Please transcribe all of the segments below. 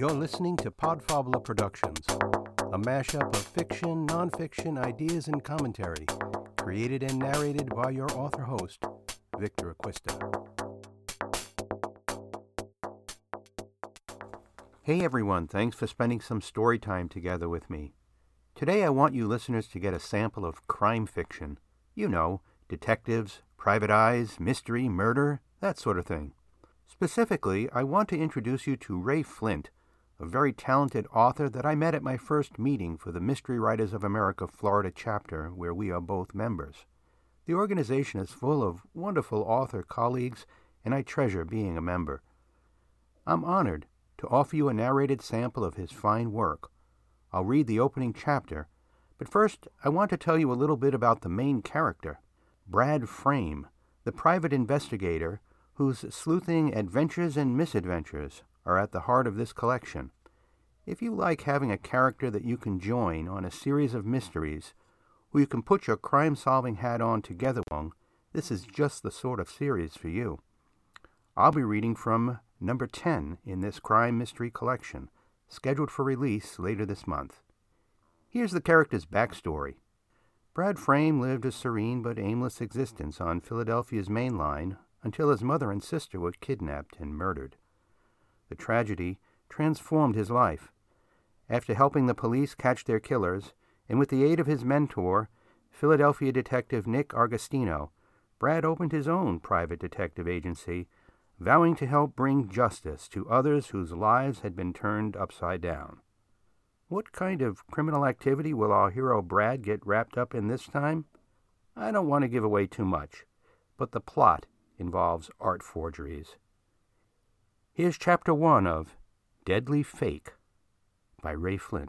You're listening to Podfabula Productions, a mashup of fiction, nonfiction, ideas, and commentary, created and narrated by your author host, Victor Acquista. Hey everyone, thanks for spending some story time together with me. Today I want you listeners to get a sample of crime fiction. You know, detectives, private eyes, mystery, murder, that sort of thing. Specifically, I want to introduce you to Ray Flynn, a very talented author that I met at my first meeting for the Mystery Writers of America Florida chapter, where we are both members. The organization is full of wonderful author colleagues, and I treasure being a member. I'm honored to offer you a narrated sample of his fine work. I'll read the opening chapter, but first I want to tell you a little bit about the main character, Brad Frame, the private investigator whose sleuthing adventures and misadventures are at the heart of this collection. If you like having a character that you can join on a series of mysteries, who you can put your crime solving hat on together on, this is just the sort of series for you. I'll be reading from number 10 in this crime mystery collection, scheduled for release later this month. Here's the character's backstory. Brad Frame lived a serene but aimless existence on Philadelphia's main line until his mother and sister were kidnapped and murdered. The tragedy transformed his life. After helping the police catch their killers, and with the aid of his mentor, Philadelphia detective Nick Agostino, Brad opened his own private detective agency, vowing to help bring justice to others whose lives had been turned upside down. What kind of criminal activity will our hero Brad get wrapped up in this time? I don't want to give away too much, but the plot involves art forgeries. Here's chapter one of Deadly Fake by Ray Flynn.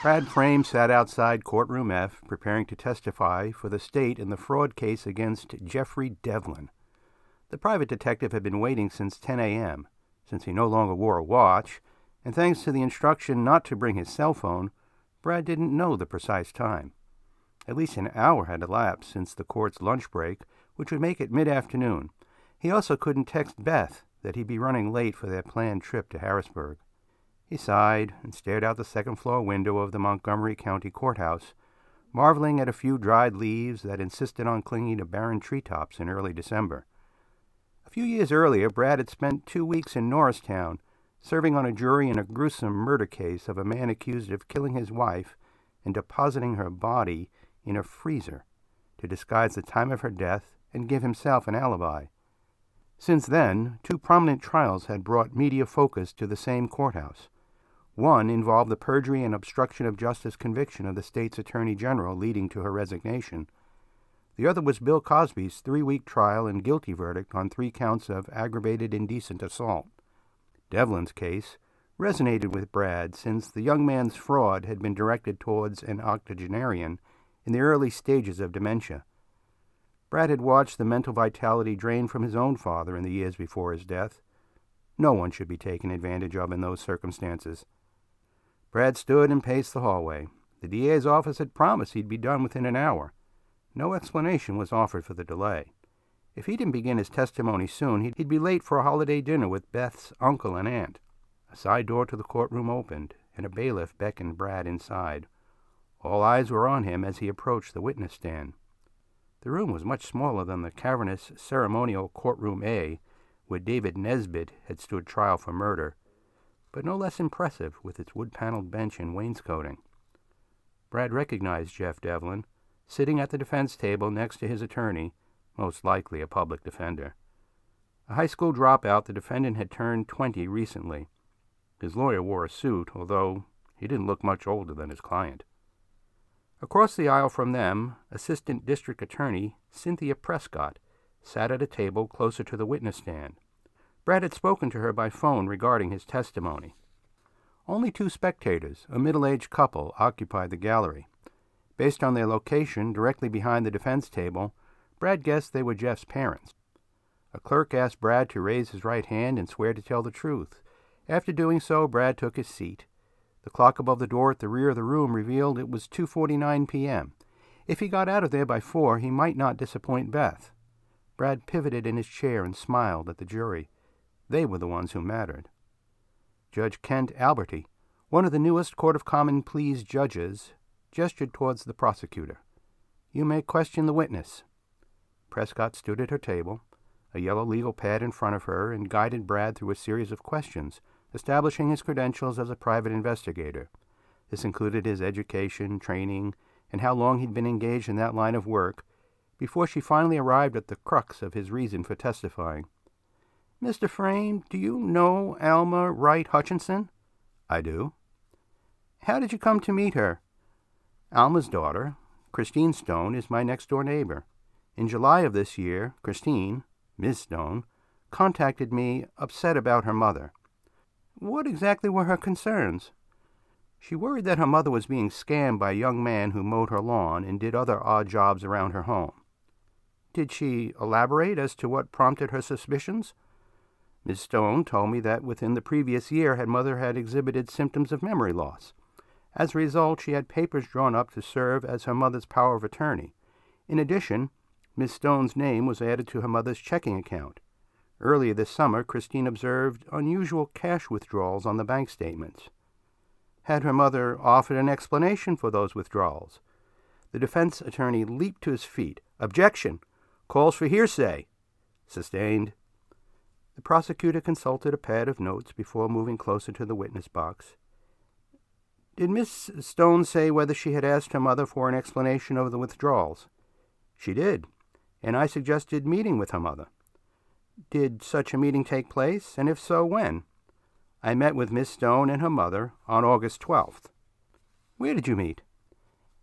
Brad Frame sat outside Courtroom F, preparing to testify for the state in the fraud case against Jeffrey Devlin. The private detective had been waiting since 10 a.m. Since he no longer wore a watch, and thanks to the instruction not to bring his cell phone, Brad didn't know the precise time. At least an hour had elapsed since the court's lunch break, which would make it mid afternoon. He also couldn't text Beth that he'd be running late for their planned trip to Harrisburg. He sighed and stared out the second floor window of the Montgomery County Courthouse, marveling at a few dried leaves that insisted on clinging to barren treetops in early December. A few years earlier, Brad had spent two weeks in Norristown, serving on a jury in a gruesome murder case of a man accused of killing his wife and depositing her body in a freezer to disguise the time of her death and give himself an alibi. Since then, two prominent trials had brought media focus to the same courthouse. One involved the perjury and obstruction of justice conviction of the state's attorney general, leading to her resignation. The other was Bill Cosby's three week trial and guilty verdict on three counts of aggravated indecent assault. Devlin's case resonated with Brad since the young man's fraud had been directed towards an octogenarian in the early stages of dementia. Brad had watched the mental vitality drain from his own father in the years before his death. No one should be taken advantage of in those circumstances. Brad stood and paced the hallway. The DA's office had promised he'd be done within an hour. No explanation was offered for the delay. If he didn't begin his testimony soon, he'd be late for a holiday dinner with Beth's uncle and aunt. A side door to the courtroom opened, and a bailiff beckoned Brad inside. All eyes were on him as he approached the witness stand. The room was much smaller than the cavernous ceremonial courtroom A, where David Nesbitt had stood trial for murder, but no less impressive with its wood paneled bench and wainscoting. Brad recognized Jeff Devlin, sitting at the defense table next to his attorney, most likely a public defender. A high school dropout, the defendant had turned 20 recently. His lawyer wore a suit, although he didn't look much older than his client. Across the aisle from them, Assistant District Attorney Cynthia Prescott sat at a table closer to the witness stand. Brad had spoken to her by phone regarding his testimony. Only two spectators, a middle aged couple, occupied the gallery. Based on their location directly behind the defense table, Brad guessed they were Jeff's parents. A clerk asked Brad to raise his right hand and swear to tell the truth. After doing so, Brad took his seat. The clock above the door at the rear of the room revealed it was 2:49 p.m. If he got out of there by 4, he might not disappoint Beth. Brad pivoted in his chair and smiled at the jury. They were the ones who mattered. Judge Kent Alberty, one of the newest Court of Common Pleas judges, gestured towards the prosecutor. You may question the witness. Prescott stood at her table, a yellow legal pad in front of her, and guided Brad through a series of questions, establishing his credentials as a private investigator. This included his education, training, and how long he'd been engaged in that line of work, before she finally arrived at the crux of his reason for testifying. Mr. Frame, do you know Alma Wright Hutchinson? I do. How did you come to meet her? Alma's daughter, Christine Stone, is my next door neighbor. In July of this year, Christine, Miss Stone, contacted me upset about her mother. What exactly were her concerns? She worried that her mother was being scammed by a young man who mowed her lawn and did other odd jobs around her home. Did she elaborate as to what prompted her suspicions? Miss Stone told me that within the previous year her mother had exhibited symptoms of memory loss. As a result, she had papers drawn up to serve as her mother's power of attorney. In addition, Miss Stone's name was added to her mother's checking account. Earlier this summer, Christine observed unusual cash withdrawals on the bank statements. Had her mother offered an explanation for those withdrawals? The defense attorney leaped to his feet. Objection! Calls for hearsay. Sustained. The prosecutor consulted a pad of notes before moving closer to the witness box. Did Miss Stone say whether she had asked her mother for an explanation of the withdrawals? She did, and I suggested meeting with her mother. Did such a meeting take place, and if so, when? I met with Miss Stone and her mother on August 12th. Where did you meet?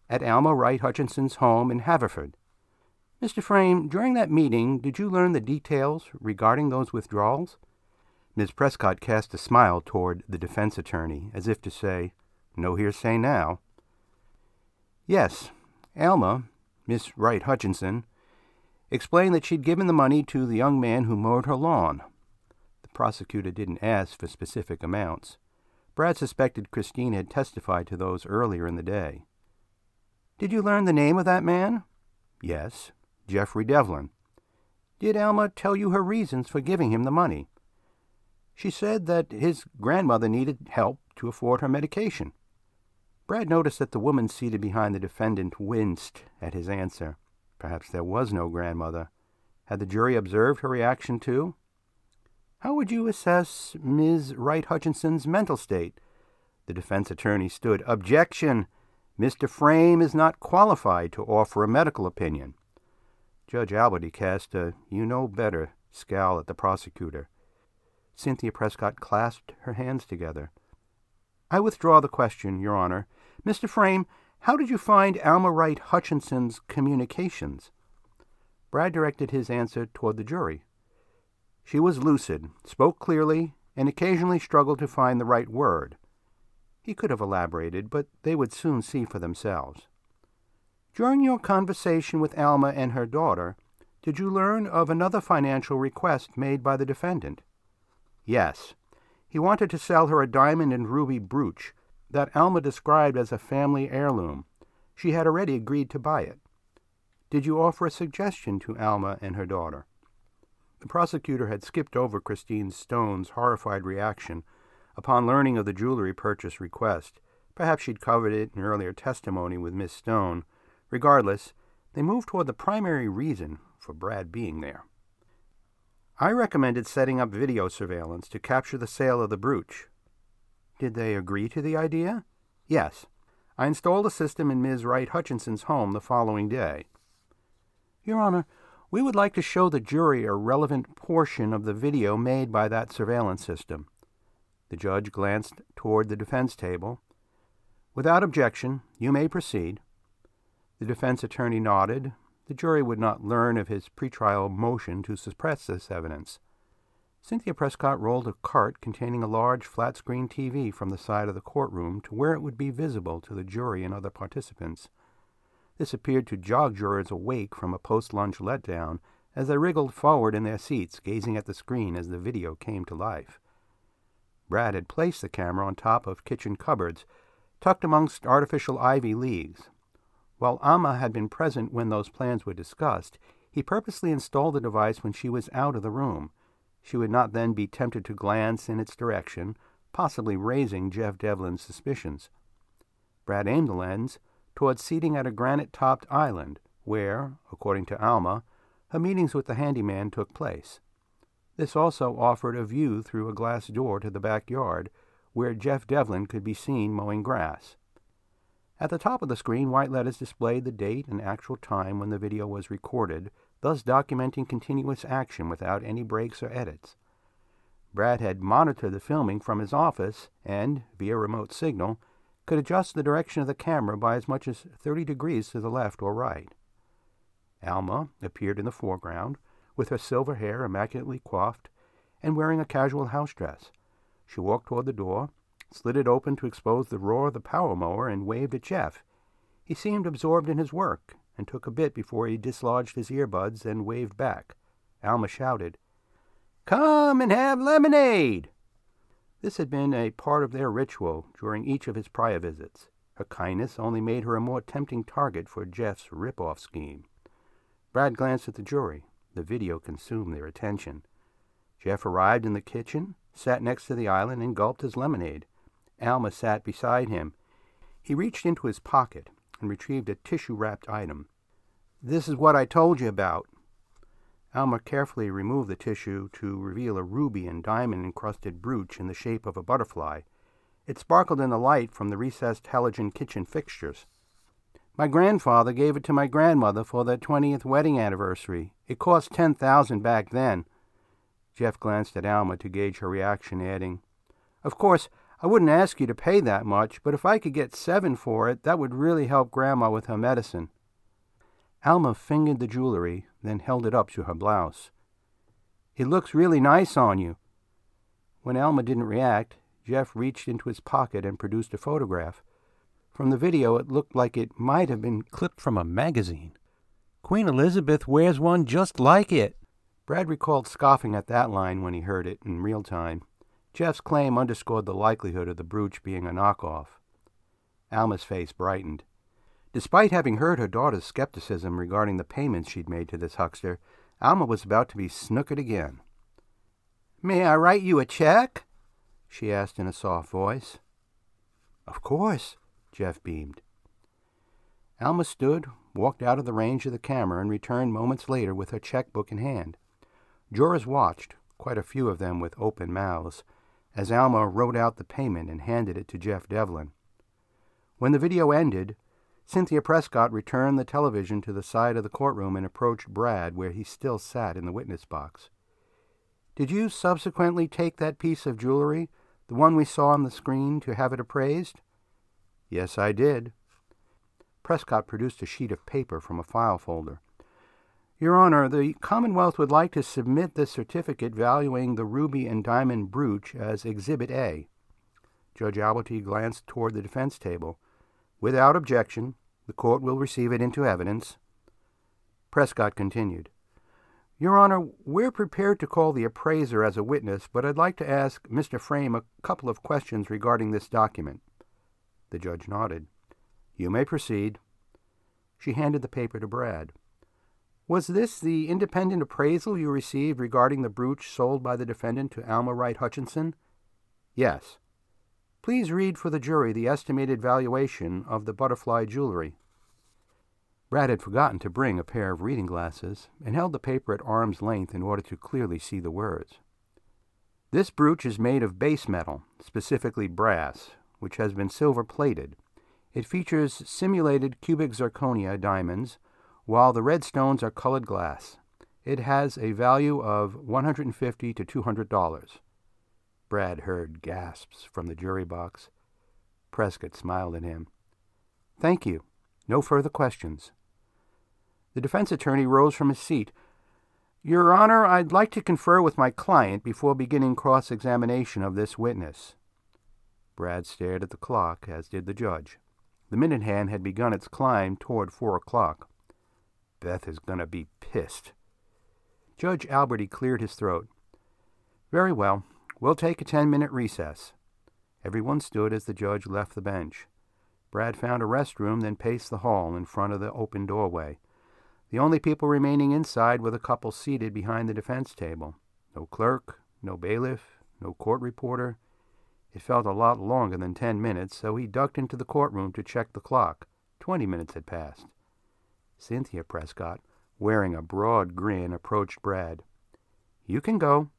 At Alma Wright Hutchinson's home in Haverford. Mr. Frame, during that meeting, did you learn the details regarding those withdrawals? Miss Prescott cast a smile toward the defense attorney, as if to say, No hearsay now. Yes, Alma, Miss Wright Hutchinson, explained that she'd given the money to the young man who mowed her lawn. The prosecutor didn't ask for specific amounts. Brad suspected Christine had testified to those earlier in the day. Did you learn the name of that man? Yes, Jeffrey Devlin. Did Alma tell you her reasons for giving him the money? She said that his grandmother needed help to afford her medication. Brad noticed that the woman seated behind the defendant winced at his answer. Perhaps there was no grandmother. Had the jury observed her reaction too? How would you assess Ms. Wright Hutchinson's mental state? The defense attorney stood. Objection! Mr. Frame is not qualified to offer a medical opinion. Judge Alberty cast a you know better scowl at the prosecutor. Cynthia Prescott clasped her hands together. I withdraw the question, Your Honor. Mr. Frame, how did you find Alma Wright Hutchinson's communications? Brad directed his answer toward the jury. She was lucid, spoke clearly, and occasionally struggled to find the right word. He could have elaborated, but they would soon see for themselves. During your conversation with Alma and her daughter, did you learn of another financial request made by the defendant? Yes. He wanted to sell her a diamond and ruby brooch that Alma described as a family heirloom. She had already agreed to buy it. Did you offer a suggestion to Alma and her daughter? The prosecutor had skipped over Christine Stone's horrified reaction upon learning of the jewelry purchase request. Perhaps she'd covered it in earlier testimony with Miss Stone. Regardless, they moved toward the primary reason for Brad being there. I recommended setting up video surveillance to capture the sale of the brooch. Did they agree to the idea? Yes. I installed a system in Ms. Wright Hutchinson's home the following day. Your Honor, we would like to show the jury a relevant portion of the video made by that surveillance system. The judge glanced toward the defense table. Without objection, you may proceed. The defense attorney nodded. The jury would not learn of his pretrial motion to suppress this evidence. Cynthia Prescott rolled a cart containing a large flat screen TV from the side of the courtroom to where it would be visible to the jury and other participants. This appeared to jog jurors awake from a post lunch letdown as they wriggled forward in their seats, gazing at the screen as the video came to life. Brad had placed the camera on top of kitchen cupboards tucked amongst artificial ivy leaves. While Alma had been present when those plans were discussed, he purposely installed the device when she was out of the room. She would not then be tempted to glance in its direction, possibly raising Jeff Devlin's suspicions. Brad aimed the lens towards seating at a granite topped island, where, according to Alma, her meetings with the handyman took place. This also offered a view through a glass door to the backyard, where Jeff Devlin could be seen mowing grass. At the top of the screen, white letters displayed the date and actual time when the video was recorded, thus documenting continuous action without any breaks or edits. Brad had monitored the filming from his office and, via remote signal, could adjust the direction of the camera by as much as 30 degrees to the left or right. Alma appeared in the foreground, with her silver hair immaculately coiffed and wearing a casual house dress. She walked toward the door, slid it open to expose the roar of the power mower, and waved at Jeff. He seemed absorbed in his work, and took a bit before he dislodged his earbuds and waved back. Alma shouted, Come and have lemonade! This had been a part of their ritual during each of his prior visits. Her kindness only made her a more tempting target for Jeff's rip-off scheme. Brad glanced at the jury. The video consumed their attention. Jeff arrived in the kitchen, sat next to the island, and gulped his lemonade. Alma sat beside him. He reached into his pocket and retrieved a tissue-wrapped item. This is what I told you about. Alma carefully removed the tissue to reveal a ruby and diamond-encrusted brooch in the shape of a butterfly. It sparkled in the light from the recessed halogen kitchen fixtures. My grandfather gave it to my grandmother for their 20th wedding anniversary. It cost 10000 back then. Jeff glanced at Alma to gauge her reaction, adding, Of course, I wouldn't ask you to pay that much, but if I could get seven for it, that would really help Grandma with her medicine. Alma fingered the jewelry, then held it up to her blouse. It looks really nice on you. When Alma didn't react, Jeff reached into his pocket and produced a photograph. From the video, it looked like it might have been clipped from a magazine. Queen Elizabeth wears one just like it. Brad recalled scoffing at that line when he heard it in real time. Jeff's claim underscored the likelihood of the brooch being a knockoff. Alma's face brightened. Despite having heard her daughter's skepticism regarding the payments she'd made to this huckster, Alma was about to be snookered again. May I write you a check? she asked in a soft voice. Of course, Jeff beamed. Alma stood, walked out of the range of the camera, and returned moments later with her checkbook in hand. Jurors watched, quite a few of them with open mouths, as Alma wrote out the payment and handed it to Jeff Devlin. When the video ended, Cynthia Prescott returned the television to the side of the courtroom and approached Brad where he still sat in the witness box. Did you subsequently take that piece of jewelry, the one we saw on the screen, to have it appraised? Yes, I did. Prescott produced a sheet of paper from a file folder. Your Honor, the Commonwealth would like to submit the certificate valuing the ruby and diamond brooch as Exhibit A. Judge Alberty glanced toward the defense table. Without objection, the court will receive it into evidence. Prescott continued. Your Honor, we're prepared to call the appraiser as a witness, but I'd like to ask Mr. Frame a couple of questions regarding this document. The judge nodded. You may proceed. She handed the paper to Brad. Was this the independent appraisal you received regarding the brooch sold by the defendant to Alma Wright Hutchinson? Yes. Please read for the jury the estimated valuation of the butterfly jewelry. Brad had forgotten to bring a pair of reading glasses and held the paper at arm's length in order to clearly see the words. This brooch is made of base metal, specifically brass, which has been silver plated. It features simulated cubic zirconia diamonds, while the red stones are colored glass. It has a value of 150 to $200. Brad heard gasps from the jury box. Prescott smiled at him. Thank you. No further questions. The defense attorney rose from his seat. Your Honor, I'd like to confer with my client before beginning cross examination of this witness. Brad stared at the clock, as did the judge. The minute hand had begun its climb toward four o'clock. Beth is going to be pissed. Judge Alberty cleared his throat. Very well. We'll take a ten minute recess. Everyone stood as the judge left the bench. Brad found a restroom, then paced the hall in front of the open doorway. The only people remaining inside were the couple seated behind the defense table. No clerk, no bailiff, no court reporter. It felt a lot longer than ten minutes, so he ducked into the courtroom to check the clock. Twenty minutes had passed. Cynthia Prescott, wearing a broad grin, approached Brad. You can go.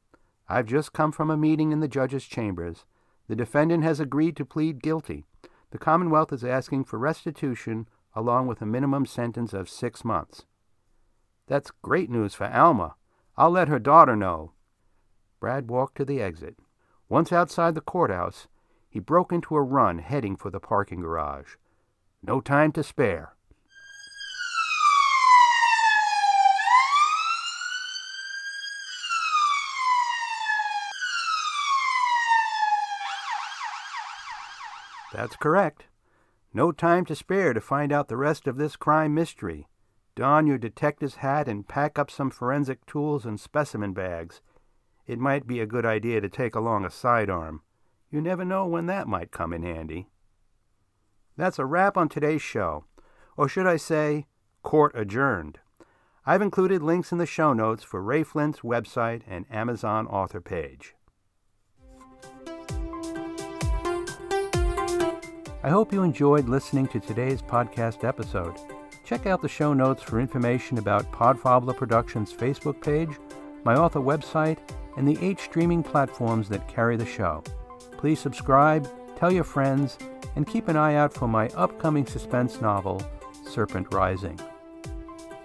I've just come from a meeting in the judge's chambers. The defendant has agreed to plead guilty. The Commonwealth is asking for restitution along with a minimum sentence of six months. That's great news for Alma. I'll let her daughter know. Brad walked to the exit. Once outside the courthouse, he broke into a run heading for the parking garage. No time to spare. That's correct. No time to spare to find out the rest of this crime mystery. Don your detective's hat and pack up some forensic tools and specimen bags. It might be a good idea to take along a sidearm. You never know when that might come in handy. That's a wrap on today's show. Or should I say, court adjourned. I've included links in the show notes for Ray Flynn's website and Amazon author page. I hope you enjoyed listening to today's podcast episode. Check out the show notes for information about Podfabula Productions' Facebook page, my author website, and the eight streaming platforms that carry the show. Please subscribe, tell your friends, and keep an eye out for my upcoming suspense novel, Serpent Rising.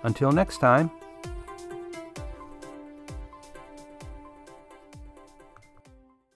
Until next time,